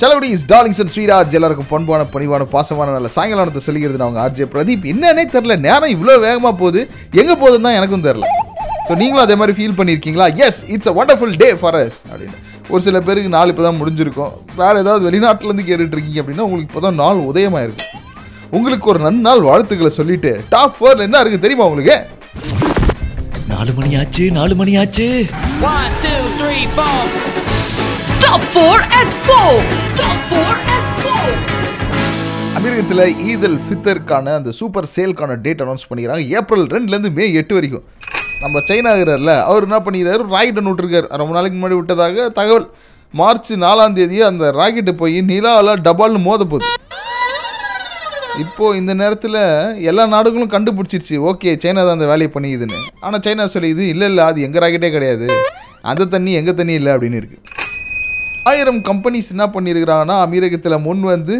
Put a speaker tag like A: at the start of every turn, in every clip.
A: செலவடிஸ் darlings and Sriraj எல்லாருக்கும் பண்பான பணிவான பாசமான நல்ல சாயங்காலத்தை சொல்லிக்கிறது நான் ஆர்ஜே பிரதீப். என்னன்னே தெரில நேரம் இவ்வளோ வேகமாக போகுது. எங்கே போகுதுன்னு தான் எனக்கும் தெரில ஸோ நீங்களும் அதே மாதிரி ஃபீல் பண்ணியிருக்கீங்களா? Yes it's a wonderful day for us அப்படின்னு. ஒரு சில பேருக்கு நாள் இப்போ தான் முடிஞ்சிருக்கும். வேறு ஏதாவது வெளிநாட்டிலேருந்து கேட்டுட்டு இருக்கீங்க அப்படின்னா உங்களுக்கு இப்போ தான் நாள் உதயமாக இருக்கும் உங்களுக்கு ஒரு நன்னாள் வாழ்த்துக்களை சொல்லிட்டு டாப் ஃபோரில் என்ன இருக்குது தெரியுமா உங்களுக்கு?
B: நாலு மணி ஆச்சு நாலு மணி ஆச்சு
C: top four at four top four at four
A: அமீரகத்தில் ஈதல் ஃபித்தருக்கான அந்த சூப்பர் சேல்க்கான டேட் அனௌன்ஸ் பண்ணிக்கிறாங்க. ஏப்ரல் ரெண்டுலேருந்து மே எட்டு வரைக்கும். நம்ம சைனா அவர் என்ன பண்ணிக்கிறாரு? ராக்கெட் விட்டுருக்காரு ரொம்ப நாளைக்கு முன்னாடி விட்டதாக தகவல். மார்ச் நாலாம் தேதி அந்த ராக்கெட்டு போய் நிலாவில் டபால்னு மோத போகுது. இப்போது இந்த நேரத்தில் எல்லா நாடுகளும் கண்டுபிடிச்சிருச்சு. ஓகே சைனா தான் அந்த வேலையை பண்ணிக்குதுன்னு. ஆனால் சைனா சொல்லியுது இல்லை இல்லை அது எங்கள் ராக்கெட்டே கிடையாது. அந்த தண்ணி எங்கள் தண்ணி இல்லை? அப்படின்னு இருக்குது ஆயிரம் கம்பெனிஸ் என்ன பண்ணியிருக்கிறாங்கன்னா அமீரகத்தில் முன் வந்து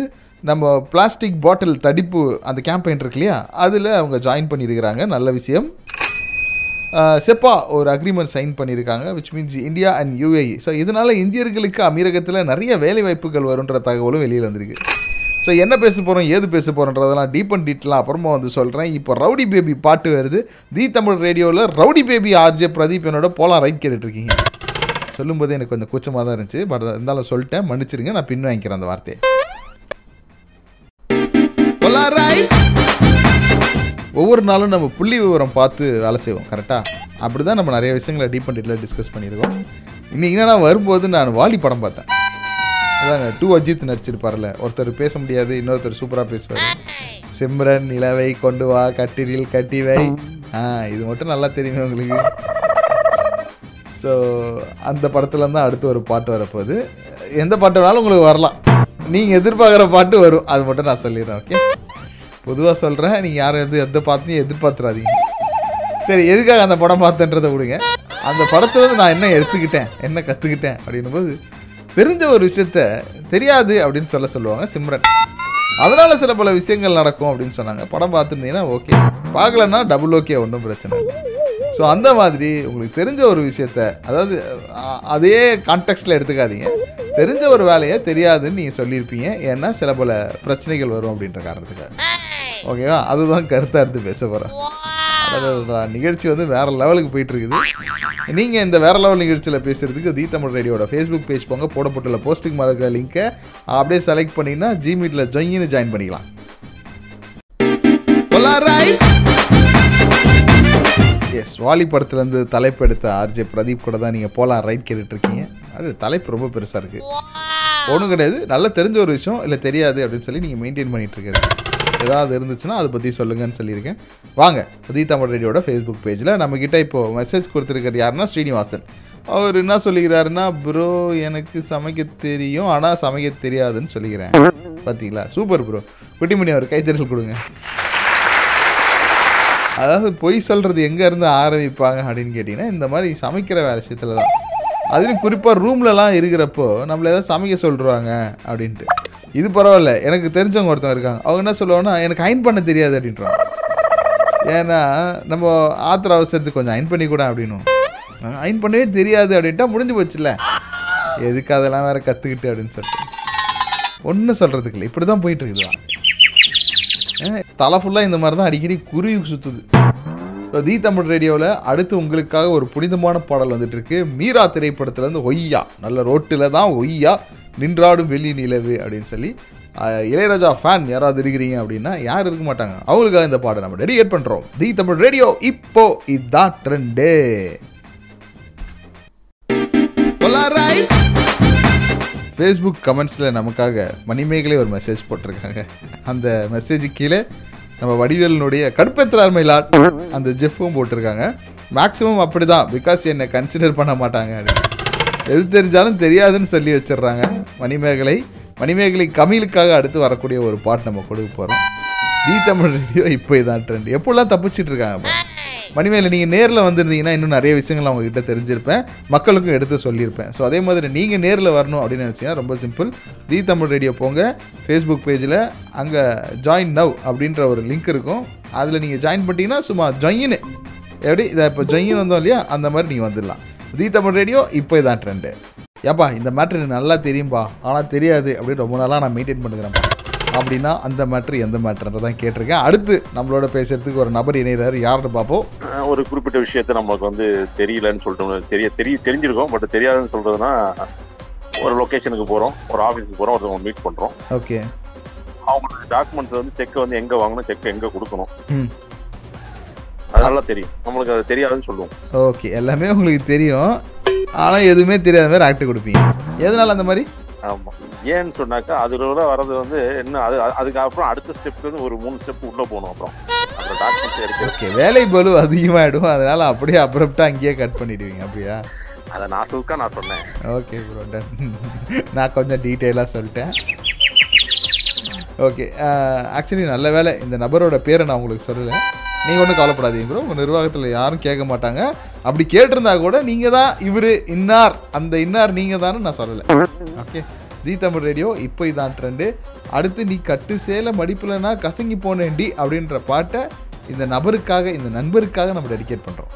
A: நம்ம பிளாஸ்டிக் பாட்டில் தடிப்பு அந்த கேம்பெயின் இருக்கு இல்லையா? அதில் அவங்க ஜாயின் பண்ணியிருக்கிறாங்க நல்ல விஷயம். செப்பா ஒரு அக்ரிமெண்ட் சைன் பண்ணியிருக்காங்க which means India and UAE so இதனால் இந்தியர்களுக்கு அமீரகத்தில் நிறைய வேலை வாய்ப்புகள் வருன்ற தகவலும் வெளியில் வந்திருக்கு. ஸோ என்ன பேச போகிறோம் ஏது பேச போகிறோன்றதெல்லாம் டீப் அண்ட் டீட்டெலாம் அப்புறமா வந்து சொல்கிறேன் இப்போ ரவுடி பேபி பாட்டு வருது. தி தமிழ் ரேடியோவில் ரவுடி பேபி ஆர்ஜே பிரதீப் என்னோட போலாம் ரைட் கேட்டுட்ருக்கீங்க சொல்லும்போது எனக்கு கொஞ்சம் கூச்சமாக தான் இருந்துச்சு. பட் இருந்தாலும் சொல்லிட்டேன். மன்னிச்சிருங்க. நான் பின் வாங்கிக்கிறேன் அந்த வார்த்தையை. ஒவ்வொரு நாளும் நம்ம புள்ளி விவரம் பார்த்து வேலை செய்வோம். கரெக்டாக அப்படி தான் நம்ம நிறைய விஷயங்களை டீப் டீட்டில் டிஸ்கஸ் பண்ணியிருக்கோம். இன்னைக்கு நான் வரும்போது நான் வாலி படம் பார்த்தேன். அதாங்க டூ அஜித் நடிச்சிருப்பார்ல. ஒருத்தர் பேச முடியாது இன்னொருத்தர் சூப்பராக பேசுவார். சிம்ரன் நிலவை கொண்டு வா கட்டிலில் கட்டி வை. ஆ இது மட்டும் நல்லா தெரியுமே உங்களுக்கு. ஸோ அந்த படத்துல தான் அடுத்து ஒரு பாட்டு வரப்போகுது. எந்த பாட்டு வேணாலும் உங்களுக்கு வரலாம். நீங்கள் எதிர்பார்க்குற பாட்டு வரும். அது மட்டும் நான் சொல்லிடுறேன் ஓகே பொதுவாக சொல்கிறேன் நீங்கள் யாரும் எது எந்த பார்த்தையும் எதிர்பார்த்துறாதீங்க. சரி எதுக்காக அந்த படம் பார்த்தேன்றதை விடுங்க. அந்த படத்துல நான் என்ன எடுத்துக்கிட்டேன் என்ன கற்றுக்கிட்டேன் அப்படின்னும் போது தெரிஞ்ச ஒரு விஷயத்த தெரியாது அப்படின்னு சொல்ல சொல்லுவாங்க சிம்ரன். அதனால் சில பல விஷயங்கள் நடக்கும் அப்படின்னு சொன்னாங்க. படம் பார்த்துருந்தீங்கன்னா ஓகே பார்க்கலன்னா டபுள் ஓகே ஒன்றும் பிரச்சனை இல்லை. ஸோ அந்த மாதிரி உங்களுக்கு தெரிஞ்ச ஒரு விஷயத்த அதாவது அதே கான்டெக்ட்ல எடுத்துக்காதீங்க. தெரிஞ்ச ஒரு வேலையை தெரியாதுன்னு நீங்கள் சொல்லியிருப்பீங்க. ஏன்னா சில பல பிரச்சனைகள் வரும் அப்படின்ற காரணத்துக்காக. ஓகேவா அதுதான் கருத்தாக எடுத்து பேச போகிறேன் நிகழ்ச்சி வந்து வேற லெவலுக்கு போயிட்டு இருக்குது நீங்கள் இந்த வேற லெவல் நிகழ்ச்சியில் பேசுறதுக்கு தி தமிழ் ரேடியோட ஃபேஸ்புக் பேஜ் போங்க. போடப்பட்டுள்ள போஸ்டிங் மேலே இருக்கிற லிங்கை அப்படியே செலக்ட் பண்ணிங்கன்னா ஜிமீட்டில் ஜொயின்னு ஜாயின் பண்ணிக்கலாம். எஸ் வாலி படத்துலேருந்து தலைப்பு எடுத்த ஆர்ஜே பிரதீப் கூட தான் நீங்கள் போகலாம் ரைட் கேட்டுட்ருக்கீங்க. அது தலைப்பு ரொம்ப பெருசாக இருக்குது ஒன்றும் கிடையாது. நல்லா தெரிஞ்ச ஒரு விஷயம் இல்லை தெரியாது அப்படின்னு சொல்லி நீங்கள் மெயின்டைன் பண்ணிட்டு இருக்கிறீங்க ஏதாவது இருந்துச்சுன்னா அதை பற்றி சொல்லுங்கன்னு சொல்லியிருக்கேன். வாங்க தமிழ் ரேடியோட ஃபேஸ்புக் பேஜில் நம்மக்கிட்ட இப்போது மெசேஜ் கொடுத்துருக்கிறது யாருன்னா ஸ்ரீனிவாசன். அவர் என்ன சொல்லிக்கிறாருன்னா ப்ரோ எனக்கு சமைக்க தெரியும் ஆனால் சமைக்க தெரியாதுன்னு சொல்லிக்கிறேன். பார்த்தீங்களா சூப்பர் ப்ரோ குட்டிமணி அவர் கைத்தறல் கொடுங்க. அதாவது பொய் சொல்கிறது எங்கேருந்து ஆரம்பிப்பாங்க அப்படின்னு கேட்டிங்கன்னா இந்த மாதிரி சமைக்கிற வேலை விஷயத்தில் தான் அதுலேயும் குறிப்பாக ரூம்லலாம் இருக்கிறப்போ நம்மளை ஏதாவது சமைக்க சொல்கிறாங்க அப்படின்ட்டு. இது பரவாயில்ல. எனக்கு தெரிஞ்சவங்க ஒருத்தவங்க இருக்காங்க. அவங்க என்ன சொல்லுவாங்கன்னா எனக்கு அயன் பண்ண தெரியாது அப்படின்றாங்க. ஏன்னா நம்ம ஆத்திர அவசரத்துக்கு கொஞ்சம் அயன் பண்ணி கூட அப்படின்னும் அயன் பண்ணவே தெரியாது அப்படின்ட்டா முடிஞ்சு போச்சுல்ல. எதுக்கு அதெல்லாம் வேறு கற்றுக்கிட்டு அப்படின்னு சொல்லிட்டு. ஒன்றும் சொல்கிறதுக்கு இல்லை. இப்படி தான் போயிட்டுருக்குதுதான் தலை ஃபுல்லாக இந்த மாதிரி தான் அடிக்கடி குருவி சுற்றுது ஸோ தி தமிழ் ரேடியோவில் அடுத்து உங்களுக்காக ஒரு புனிதமான பாடல் வந்துட்டுருக்கு. மீரா திரைப்படத்துலேருந்து ஒய்யா. நல்ல ரோட்டில் தான் ஒய்யா நின்றாடும் வெள்ளி நிலவு அப்படின்னு சொல்லி இளையராஜா ஃபேன் யாராவது இருக்கிறீங்க அப்படின்னா யார் இருக்க மாட்டாங்க. அவங்களுக்காக இந்த பாடல் நம்ம டெடிகேட் பண்ணுறோம் தி தமிழ் ரேடியோ இப்போ இதுதான் ட்ரெண்டு ஃபேஸ்புக் கமெண்ட்ஸில் நமக்காக மணிமேகலை ஒரு மெசேஜ் போட்டிருக்காங்க. அந்த மெசேஜு கீழே நம்ம வடிவேலனுடைய கடுப்பேற்றார் லாட் அந்த ஜெஃப்பும் போட்டிருக்காங்க. மேக்ஸிமம் அப்படி தான் பிகாஸ் என்னை கன்சிடர் பண்ண மாட்டாங்க. எது தெரிஞ்சாலும் தெரியாதுன்னு சொல்லி வச்சிடுறாங்க. மணிமேகலை மணிமேகலை கமிலுக்காக அடுத்து வரக்கூடிய ஒரு பாட்டு நம்ம கொடுக்க போகிறோம் தி தமிழ் ரேடியோ இப்போ இதான் ட்ரெண்ட் எப்படிலாம் தப்பிச்சிட்டு இருக்காங்க மணிமேல நீங்கள் நேரில் வந்திருந்தீங்கன்னா இன்னும் நிறைய விஷயங்கள் நான் உங்ககிட்ட தெரிஞ்சிருப்பேன். மக்களுக்கும் எடுத்து சொல்லியிருப்பேன். ஸோ அதே மாதிரி நீங்கள் நேரில் வரணும் அப்படின்னு நினச்சிங்கன்னா ரொம்ப சிம்பிள் தி தமிழ் ரேடியோ போங்க. ஃபேஸ்புக் பேஜில் அங்கே ஜாயின் நவ் அப்படின்ற ஒரு லிங்க் இருக்கும். அதில் நீங்கள் ஜாயின் பண்ணிட்டீங்கன்னா சும்மா ஜொயின்னு எப்படி? இதை இப்போ ஜொயின் வந்தோம் இல்லையா? அந்த மாதிரி நீங்கள் வந்துடலாம். தி தமிழ் ரேடியோ இப்போ இதான் ட்ரெண்டு ஏப்பா இந்த மேட்ரு நல்லா தெரியும்பா. ஆனால் தெரியாது அப்படின்னு ரொம்ப நாளாக நான் மெயின்டைன் பண்ணுகிறேன்ப்பா அப்படின்னா அந்த மேட்ரு எந்த மேட்ருன்றதான் தான் கேட்டிருக்கேன். அடுத்து நம்மளோட பேசுறதுக்கு ஒரு நபர் இணைகிறாரு. யாருன்னு பார்ப்போம்.
D: ஒரு குறிப்பிட்ட விஷயத்த நம்மளுக்கு வந்து தெரியலன்னு சொல்லிட்டு தெரிய தெரிய தெரிஞ்சிருக்கோம். பட் தெரியாதுன்னு சொல்றதுன்னா ஒரு லொகேஷனுக்கு போறோம். ஒரு ஆஃபீஸுக்கு போறோம். ஒருத்தவங்க மீட் பண்றோம்.
A: ஓகே
D: அவங்களோட டாக்குமெண்ட்ஸ் வந்து செக் வந்து எங்க வாங்கணும் செக் எங்க கொடுக்கணும். அதனால தெரியும். நம்மளுக்கு அது தெரியாதுன்னு சொல்லுவோம்.
A: ஓகே எல்லாமே உங்களுக்கு தெரியும். ஆனால் எதுவுமே தெரியாத மாதிரி ஆக்ட் கொடுப்பீங்க. எதனால அந்த மாதிரி?
D: ஆமா. ஏன்னு சொன்னாக்கா அதுல வர்றது வந்து என்ன அது அது- அதுக்கு அப்புறம் அடுத்த ஸ்டெப்க்கு வந்து ஒரு மூணு ஸ்டெப் உள்ள போகணும் அப்புறம்.
A: ஓகே வேலை பலு அதிகமாகிடும் அதனால அப்படியே அப்புறம்ட்டா அங்கேயே கட் பண்ணிடுவீங்க அப்படியா?
D: அதை நான் சுருக்கா நான் சொன்னேன்.
A: ஓகே ப்ரோ டன் நான் கொஞ்சம் டீட்டெயிலாக சொல்லிட்டேன். ஓகே ஆக்சுவலி நல்ல வேலை. இந்த நபரோட பேரை நான் உங்களுக்கு சொல்லலை. நீங்கள் ஒன்றும் கவலைப்படாதீங்க ப்ரோ உங்கள் நிர்வாகத்தில் யாரும் கேட்க மாட்டாங்க. அப்படி கேட்டிருந்தா கூட நீங்கள் தான் இவர் இன்னார். அந்த இன்னார் நீங்கள் தானே நான் சொல்லலை. ஓகே ஜி தமிழ் ரேடியோ இப்போ இதான் ட்ரெண்டு அடுத்து நீ கட்டு சேல மடிப்புலனா கசங்கி போனேண்டி அப்படின்ற பாட்டை இந்த நபருக்காக இந்த நண்பருக்காக நம்ம டெடிகேட் பண்ணுறோம்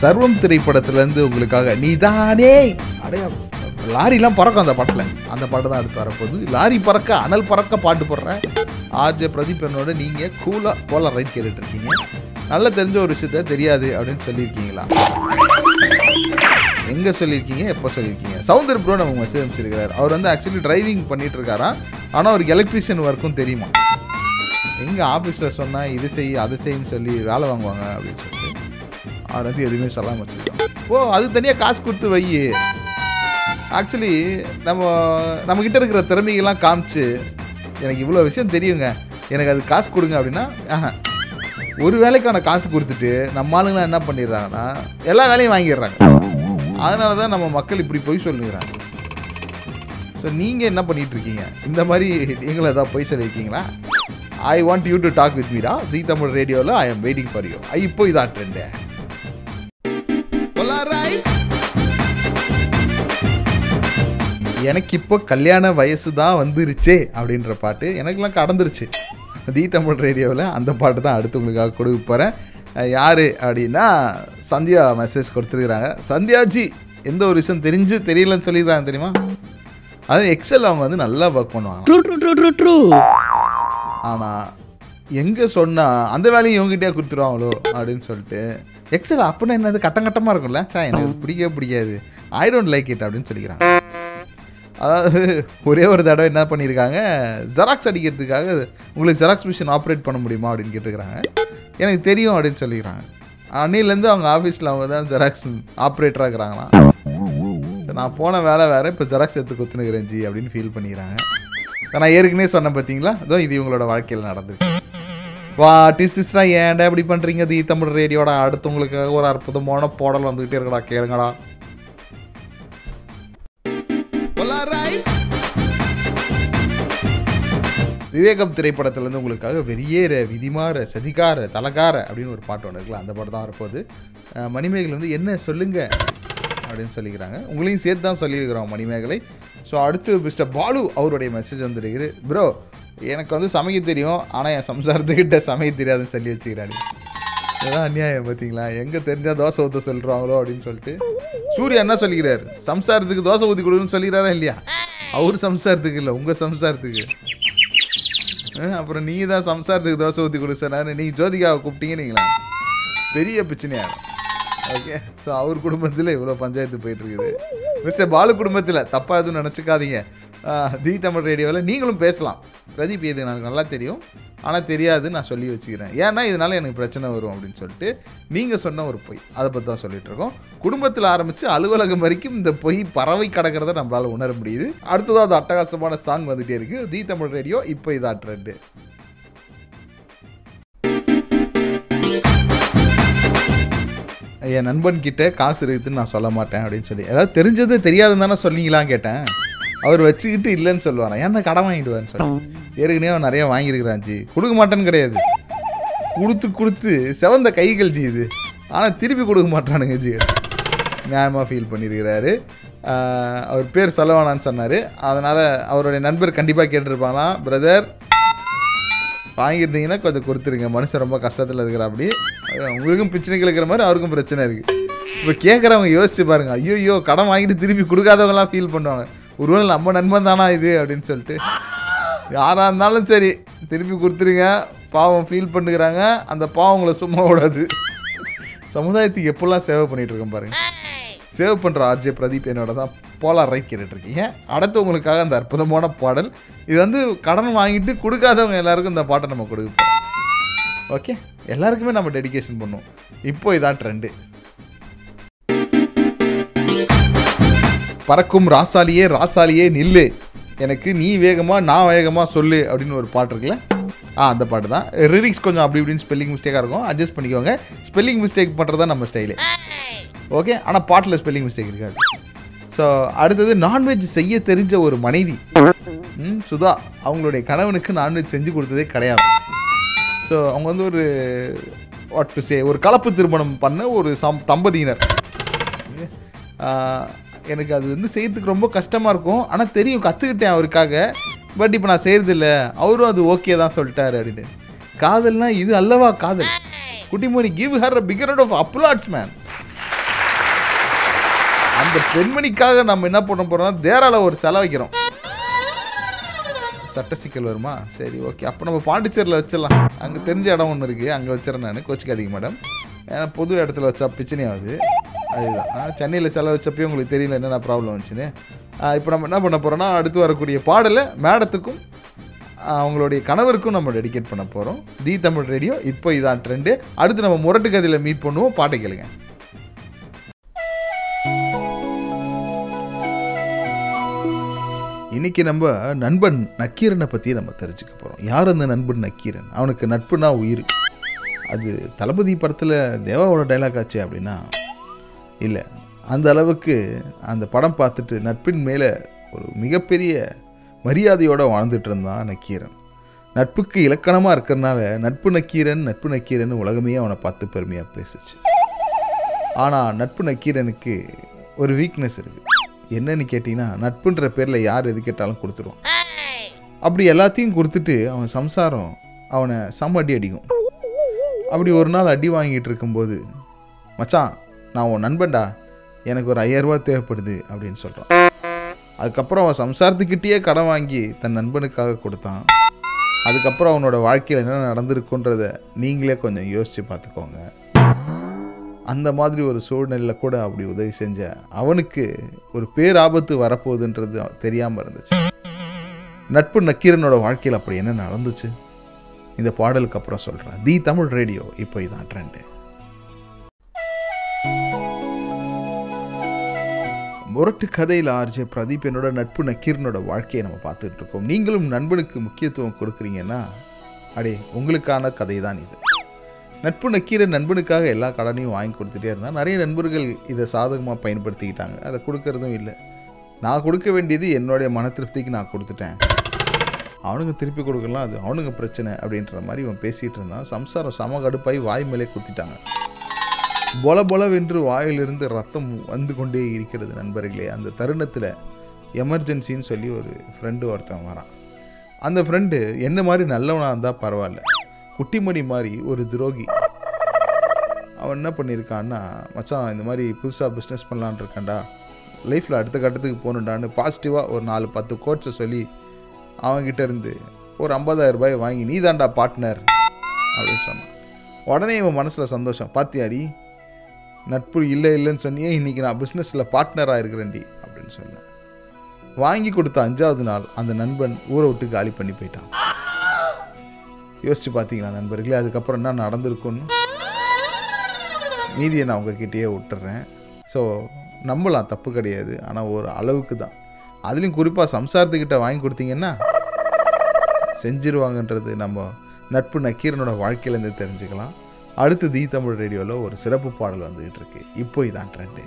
A: சர்வம் திரைப்படத்திலேருந்து உங்களுக்காக நீதானே அடையா லாரிலாம் பறக்கும் அந்த பாட்டில். அந்த பாட்டு தான் அடுத்து வரப்போகுது. லாரி பறக்க அனல் பறக்க பாட்டு போடுறேன். ஆர்ஜே பிரதீப் என்னோட நீங்கள் கூலாக போல ரைட் கேட்டுட்டு இருக்கீங்க. நல்லா தெரிஞ்ச ஒரு விஷயத்த தெரியாது அப்படின்னு சொல்லியிருக்கீங்களா? எங்கே சொல்லியிருக்கீங்க எப்போ சொல்லியிருக்கீங்க? சவுந்தர் ப்ரோ நம்ம மெசேஜ் அனுப்பிச்சிருக்கிறார். அவர் வந்து ஆக்சுவலி டிரைவிங் பண்ணிட்டு இருக்காராம் ஆனால் அவருக்கு எலக்ட்ரிஷியன் ஒர்க்கும் தெரியுமா? எங்கள் ஆஃபீஸில் சொன்னால் இது செய் அது செய்ன்னு சொல்லி வேலை வாங்குவாங்க அப்படின்னு சொல்லிட்டு. அவர் வந்து எதுவுமே சொல்லாமல் வச்சுருக்கோம் ஓ அது தனியாக காசு கொடுத்து வை. ஆக்சுவலி நம்ம நம்மக்கிட்ட இருக்கிற திறமைகள்லாம் காமிச்சு எனக்கு இவ்வளோ விஷயம் தெரியுங்க. எனக்கு அது காசு கொடுங்க அப்படின்னா ஆஹா. ஒரு வேலைக்கான காசு கொடுத்துட்டு நம்ம ஆளுங்களாம் என்ன பண்ணிடுறாங்கன்னா எல்லா வேலையும் வாங்கிடுறாங்க. அதனால தான் நம்ம மக்கள் இப்படி போய் சொல்லுங்கிறாங்க ஸோ நீங்கள் என்ன பண்ணிட்டு இருக்கீங்க இந்த மாதிரி நீங்களும் ஏதாவது போய் சொல்லியிருக்கீங்களா? I want you to talk with மீடா the Tamil ரேடியோவில் I am waiting for you இப்போ இதான் ட்ரெண்டு எனக்கு இப்போ கல்யாண வயசு தான் வந்துருச்சே அப்படின்ற பாட்டு எனக்கெல்லாம் கடந்துருச்சு. தி தமிழ் ரேடியோவில் அந்த பாட்டு தான் அடுத்து உங்களுக்காக கொடுக்க போகிறேன் யார் அப்படின்னா சந்தியா மெசேஜ் கொடுத்துருக்குறாங்க. சந்தியாஜி எந்த ஒரு விஷயம் தெரிஞ்சு தெரியலன்னு சொல்லிடுறாங்க தெரியுமா? அது எக்ஸல் அவங்க வந்து நல்லா ஒர்க் பண்ணுவாங்க.
B: True true true true true
A: ஆனால் எங்கே சொன்னால் அந்த வேலையும் இவங்ககிட்டயே கொடுத்துருவாங்களோ அப்படின்னு சொல்லிட்டு எக்ஸல் அப்படின்னா என்னது கட்டம் கட்டமாக இருக்கும்ல? சா எனக்கு பிடிக்கவே பிடிக்காது. ஐ டோன்ட் லைக் இட் அப்படின்னு சொல்லிக்கிறாங்க. அதாவது ஒரே ஒரு தடவை என்ன பண்ணியிருக்காங்க? ஜெராக்ஸ் அடிக்கிறதுக்காக உங்களுக்கு ஜெராக்ஸ் மிஷின் ஆப்ரேட் பண்ண முடியுமா அப்படின்னு கேட்டுக்கிறாங்க. எனக்கு தெரியும் அப்படின்னு சொல்லிக்கிறாங்க. அன்னையிலேருந்து அவங்க ஆஃபீஸில் அவங்க தான் ஜெராக்ஸ் ஆப்ரேட்டராக இருக்கிறாங்களாம். நான் போன வேலை வேறு இப்போ ஜெராக்ஸ் எடுத்து குத்துனுக்கிறேன் ஜி அப்படின்னு ஃபீல் பண்ணிக்கிறாங்க. நான் ஏற்கனவே சொன்னேன் பார்த்தீங்களா? அதோ இது இவங்களோட வாழ்க்கையில் நடந்தது வாட் இஸ் திஸ்டா ஏன்டா இப்படி பண்ணுறீங்க தி தமிழ் ரேடியோட அடுத்து உங்களுக்காக ஒரு அற்புதமான பாடல் வந்துக்கிட்டே இருக்கடா கேளுங்கடா. விவேகம் திரைப்படத்துலேருந்து உங்களுக்காக வெறியேற விதிமாற சதிகார தலகார அப்படின்னு ஒரு பாட்டு ஒன்று இருக்குல்ல அந்த பாட்டு தான் வரப்போகுது. மணிமேகலை வந்து என்ன சொல்லுங்க அப்படின்னு சொல்லிக்கிறாங்க. உங்களையும் சேர்த்து தான் சொல்லியிருக்கிறோம் மணிமேகலை. ஸோ அடுத்து மிஸ்டர் பாலு அவருடைய மெசேஜ் வந்துருக்குது. ப்ரோ எனக்கு வந்து சமைக்க தெரியும் ஆனால் என் சம்சாரத்துக்கிட்ட சமைக்க தெரியாதுன்னு சொல்லி வச்சுக்கிறாரு. இதுதான் அநியாயம் பார்த்தீங்களா எங்கே தெரிஞ்சால் தோசை ஊற்ற சொல்கிறாங்களோ அப்படின்னு சொல்லிட்டு. சூர்யா என்ன சொல்லிக்கிறாரு? சம்சாரத்துக்கு தோசை ஊற்றி கொடுன்னு சொல்லிக்கிறாரா இல்லையா? அவர் சம்சாரத்துக்கு இல்லை உங்கள் சம்சாரத்துக்கு. அப்புறம் நீ தான் சம்சாரத்துக்கு தோசை ஊற்றி கொடு சொன்னாரு நீங்கள் ஜோதிகாவை கூப்பிட்டீங்கன்னீங்களா பெரிய பிரச்சனையாக ஓகே ஸோ அவர் குடும்பத்தில் இவ்வளோ பஞ்சாயத்து போயிட்டுருக்குது. மிஸ்டர் பாலு குடும்பத்தில் தப்பாக எதுவும் நினச்சிக்காதீங்க. தி தமிழ் ரேடியோவில் நீங்களும் பேசலாம். பிரதீப் இது எனக்கு நல்லா தெரியும்? ஆனால் தெரியாது நான் சொல்லி வச்சுக்கிறேன். ஏன்னா இதனால் எனக்கு பிரச்சனை வரும் அப்படின்னு சொல்லிட்டு நீங்கள் சொன்ன ஒரு பொய். அதை பற்றி தான் சொல்லிகிட்ருக்கோம் இருக்கோம். குடும்பத்தில் ஆரம்பித்து அலுவலகம் வரைக்கும் இந்த பொய் பறவை கடக்கிறத நம்மளால் உணர முடியுது. அடுத்ததாக அது அட்டகாசமான சாங் வந்துகிட்டே இருக்குது தி தமிழ் ரேடியோ இப்போ இதா ட்ரெண்டு என் நண்பன் கிட்டே காசு இருக்குதுன்னு நான் சொல்ல மாட்டேன் அப்படின்னு சொல்லி. ஏதாவது தெரிஞ்சது தெரியாதுன்னு தானே சொன்னீங்களான்னு கேட்டேன். அவர் வச்சுக்கிட்டு இல்லைன்னு சொல்லுவாராம். என்ன கடன் வாங்கிடுவான்னு சொல்லி ஏற்கனவே அவன் நிறைய வாங்கியிருக்கிறான் ஜி. கொடுக்க மாட்டேன்னு கிடையாது. கொடுத்து கொடுத்து செவந்த கைகள் ஜி இது. ஆனால் திருப்பி கொடுக்க மாட்டானுங்க ஜி. நியாயமாக ஃபீல் பண்ணியிருக்கிறாரு. அவர் பேர் சொல்ல வேணான்னு சொன்னார். அதனால் அவருடைய நண்பர் கண்டிப்பாக கேட்டிருப்பாங்களாம். பிரதர் வாங்கியிருந்தீங்கன்னா கொஞ்சம் கொடுத்துருங்க. மனுஷன் ரொம்ப கஷ்டத்தில் இருக்கிற அப்படி. உங்களுக்கும் பிரச்சனைகள் இருக்கிற மாதிரி அவருக்கும் பிரச்சனை இருக்குது இப்போ கேட்குறவங்க யோசிச்சு பாருங்க. ஐயோ ஐயோ கடன் வாங்கிட்டு திருப்பி கொடுக்காதவங்கலாம் ஃபீல் பண்ணுவாங்க. ஒருவேளை நம்ம நண்பன் தானா இது அப்படின்னு சொல்லிட்டு. யாராக இருந்தாலும் சரி திருப்பி கொடுத்துருங்க. பாவம் ஃபீல் பண்ணுகிறாங்க. அந்த பாவம் உங்களை சும்மா விடாது. சமுதாயத்துக்கு எப்படிலாம் சேவை பண்ணிகிட்டு இருக்கேன் பாருங்க. சேவ் பண்ணுற ஆர்ஜே பிரதீப் என்னோட தான் போலா ரைட் கேட்டுட்டு இருக்கீங்க. அடுத்து உங்களுக்காக அந்த அற்புதமான பாடல். இது வந்து கடன் வாங்கிட்டு கொடுக்காதவங்க எல்லாருக்கும் இந்த பாட்டை நம்ம கொடுப்போம் ஓகே எல்லாருக்குமே நம்ம டெடிகேஷன் பண்ணுவோம். இப்போ இதான் ட்ரெண்டு பறக்கும் ராசாலியே ராசாலியே நில்லு. எனக்கு நீ வேகமாக நான் வேகமாக சொல்லு அப்படின்னு ஒரு பாட்டு இருக்குல்ல? ஆ அந்த பாட்டு தான். லிரிக்ஸ் கொஞ்சம் அப்படி இப்படின்னு ஸ்பெல்லிங் மிஸ்டேக்காக இருக்கும். அட்ஜஸ்ட் பண்ணிக்கோங்க. ஸ்பெல்லிங் மிஸ்டேக் பண்ணுறது தான் நம்ம ஸ்டைலு ஓகே ஆனால் பாட்டில் ஸ்பெல்லிங் மிஸ்டேக் இருக்காது. ஸோ அடுத்தது நான்வெஜ் செய்ய தெரிஞ்ச ஒரு மனைவி. ம், சுதா. அவங்களுடைய கணவனுக்கு நான்வெஜ் செஞ்சு கொடுத்ததே கிடையாது. ஸோ அவங்க வந்து ஒரு வாட் டு சே ஒரு கலப்பு திருமணம் பண்ண ஒரு சம் தம்பதியினர். எனக்கு அது வந்து செய்யறதுக்கு ரொம்ப கஷ்டமாக இருக்கும். ஆனால் தெரியும் கற்றுக்கிட்டேன் அவருக்காக. பட் இப்போ நான் செய்யறதில்ல. அவரும் அது ஓகே தான் சொல்லிட்டாரு அப்படின்னு. காதல்னா இது அல்லவா காதல்? Kuttimani give her bigger of applause man அந்த பெண்மணிக்காக நம்ம என்ன பண்ண போறோம் தேரால ஒரு செலை வைக்கிறோம். சட்ட சிக்கல் வருமா? சரி ஓகே அப்போ நம்ம பாண்டிச்சேரியில் வச்சிடலாம். அங்கே தெரிஞ்ச இடம் ஒன்று இருக்குது அங்கே வச்சிடறேன் நான். கோச்சிக்காதீங்க மேடம் ஏன்னா பொது இடத்துல வச்சா பிரச்சனையாகுது. அதுதான். சென்னையில் செலவச்சப்பயும் உங்களுக்கு தெரியல என்னென்ன ப்ராப்ளம் வந்துச்சுன்னு. இப்போ நம்ம என்ன பண்ண போகிறோம்னா அடுத்து வரக்கூடிய பாடலை மேடத்துக்கும் அவங்களுடைய கணவருக்கும் நம்ம டெடிகேட் பண்ண போகிறோம் தி தமிழ் ரேடியோ இப்போ இதான் ட்ரெண்டு அடுத்து நம்ம முரட்டு கதையில் மீட் பண்ணுவோம். பாட்டை கேளுங்க. இன்னைக்கு நம்ம நண்பன் நக்கீரனை பற்றி நம்ம தெரிஞ்சுக்க போகிறோம் யார் அந்த நண்பன் நக்கீரன்? அவனுக்கு நட்புனா உயிர். அது தளபதி படத்தில் தேவாவோட டைலாக் ஆச்சு அப்படின்னா இல்லை. அந்த அளவுக்கு அந்த படம் பார்த்துட்டு நட்பின் மேலே ஒரு மிகப்பெரிய மரியாதையோடு வாழ்ந்துட்டு இருந்தான் நக்கீரன். நட்புக்கு இலக்கணமாக இருக்கிறனால நட்பு நக்கீரன் நட்பு நக்கீரன் உலகமே அவனை பார்த்து பெருமையாக பேசுச்சு. ஆனால் நட்பு நக்கீரனுக்கு ஒரு வீக்னஸ் இருக்குது என்னன்னு கேட்டிங்கன்னா நட்புன்ற பேரில் யார் எது கேட்டாலும் கொடுத்துருவான். அப்படி எல்லாத்தையும் கொடுத்துட்டு அவன் சம்சாரம் அவனை செம்ம அடி அடிக்கும். அப்படி ஒரு நாள் அடி வாங்கிட்டு இருக்கும்போது மச்சான் நான் உன் நண்பன்டா. எனக்கு ஒரு ஐயாயிரரூபா தேவைப்படுது அப்படின்னு சொல்கிறான் அதுக்கப்புறம் அவன் சம்சாரத்துக்கிட்டேயே கடன் வாங்கி தன் நண்பனுக்காக கொடுத்தான். அதுக்கப்புறம் அவனோட வாழ்க்கையில் என்ன நடந்திருக்குன்றத நீங்களே கொஞ்சம் யோசித்து பார்த்துக்கோங்க. அந்த மாதிரி ஒரு சூழ்நிலையில் கூட அப்படி உதவி செஞ்ச அவனுக்கு ஒரு பேராபத்து வரப்போகுதுன்றது தெரியாமல் இருந்துச்சு. நட்பு நக்கீரனோட வாழ்க்கையில் அப்படி என்ன நடந்துச்சு? இந்த பாடலுக்கு அப்புறம் சொல்கிறேன் தி தமிழ் ரேடியோ இப்போ இதான் ட்ரெண்டு. முரட்டு கதையில் ஆர்ஜே பிரதீப் என்னோட நட்பு நக்கீரனோட வாழ்க்கையை நம்ம பார்த்துட்டு இருக்கோம். நீங்களும் நண்பனுக்கு முக்கியத்துவம் கொடுக்குறீங்கன்னா அடே உங்களுக்கான கதை தான் இது. நட்பு நக்கீரன் நண்பனுக்காக எல்லா கடனையும் வாங்கி கொடுத்துட்டே இருந்தால் நிறைய நண்பர்கள் இதை சாதகமாக பயன்படுத்திக்கிட்டாங்க. அதை கொடுக்கறதும் இல்லை. நான் கொடுக்க வேண்டியது என்னுடைய மன திருப்திக்கு நான் கொடுத்துட்டேன். அவனுங்க திருப்பி கொடுக்கலாம். அது அவனுங்க பிரச்சனை அப்படின்ற மாதிரி இவன் பேசிகிட்டு இருந்தான். சம்சாரம் சம கடுப்பாகி வாய் மேலே குத்திட்டாங்க. பொல பொலவென்று வாயிலிருந்து ரத்தம் வந்து கொண்டே இருக்கிறது நண்பர்களே. அந்த தருணத்தில் எமர்ஜென்சின்னு சொல்லி ஒரு ஃப்ரெண்டு ஒருத்தன் வரான். அந்த ஃப்ரெண்டு என்ன மாதிரி நல்லவனாக இருந்தால் பரவாயில்ல. குட்டிமணி மாதிரி ஒரு துரோகி. அவன் என்ன பண்ணியிருக்கான்னா மச்சான் இந்த மாதிரி புதுசாக பிஸ்னஸ் பண்ணலான்ட்ருக்கேன்டா லைஃப்பில் அடுத்த கட்டத்துக்கு போகணுண்டான்னு பாசிட்டிவாக ஒரு நாலு பத்து கோட்ஸை சொல்லி அவன்கிட்ட இருந்து ஒரு 50000 ரூபாய் வாங்கி நீ தாண்டா பார்ட்னர் அப்படின்னு சொன்னான். உடனே இவன் மனசில் சந்தோஷம். பார்த்தியாடி நட்பு இல்லை இல்லைன்னு சொன்னியே இன்றைக்கி நான் பிஸ்னஸில் பார்ட்னராக இருக்கிறேன்டி அப்படின்னு சொன்னேன் வாங்கி கொடுத்த அஞ்சாவது நாள் அந்த நண்பன் ஊரை விட்டு காலி பண்ணி போயிட்டான். யோசிச்சு பார்த்தீங்களா நண்பர்களே அதுக்கப்புறம் என்ன நடந்திருக்குன்னு மீதியை நான் உங்ககிட்டயே விட்டுறேன். ஸோ நம்பலாம் தப்பு கிடையாது ஆனால் ஒரு அளவுக்கு தான். அதுலேயும் குறிப்பாக சம்சாரத்துக்கிட்ட வாங்கி கொடுத்தீங்கன்னா செஞ்சிருவாங்கன்றது நம்ம நட்பு நக்கீரனோட வாழ்க்கையிலேருந்து தெரிஞ்சுக்கலாம். அடுத்து தி தமிழ் ரேடியோவில் ஒரு சிறப்பு பாடல் வந்துகிட்டு இருக்கு. இப்போ இதான் ட்ரெண்டு.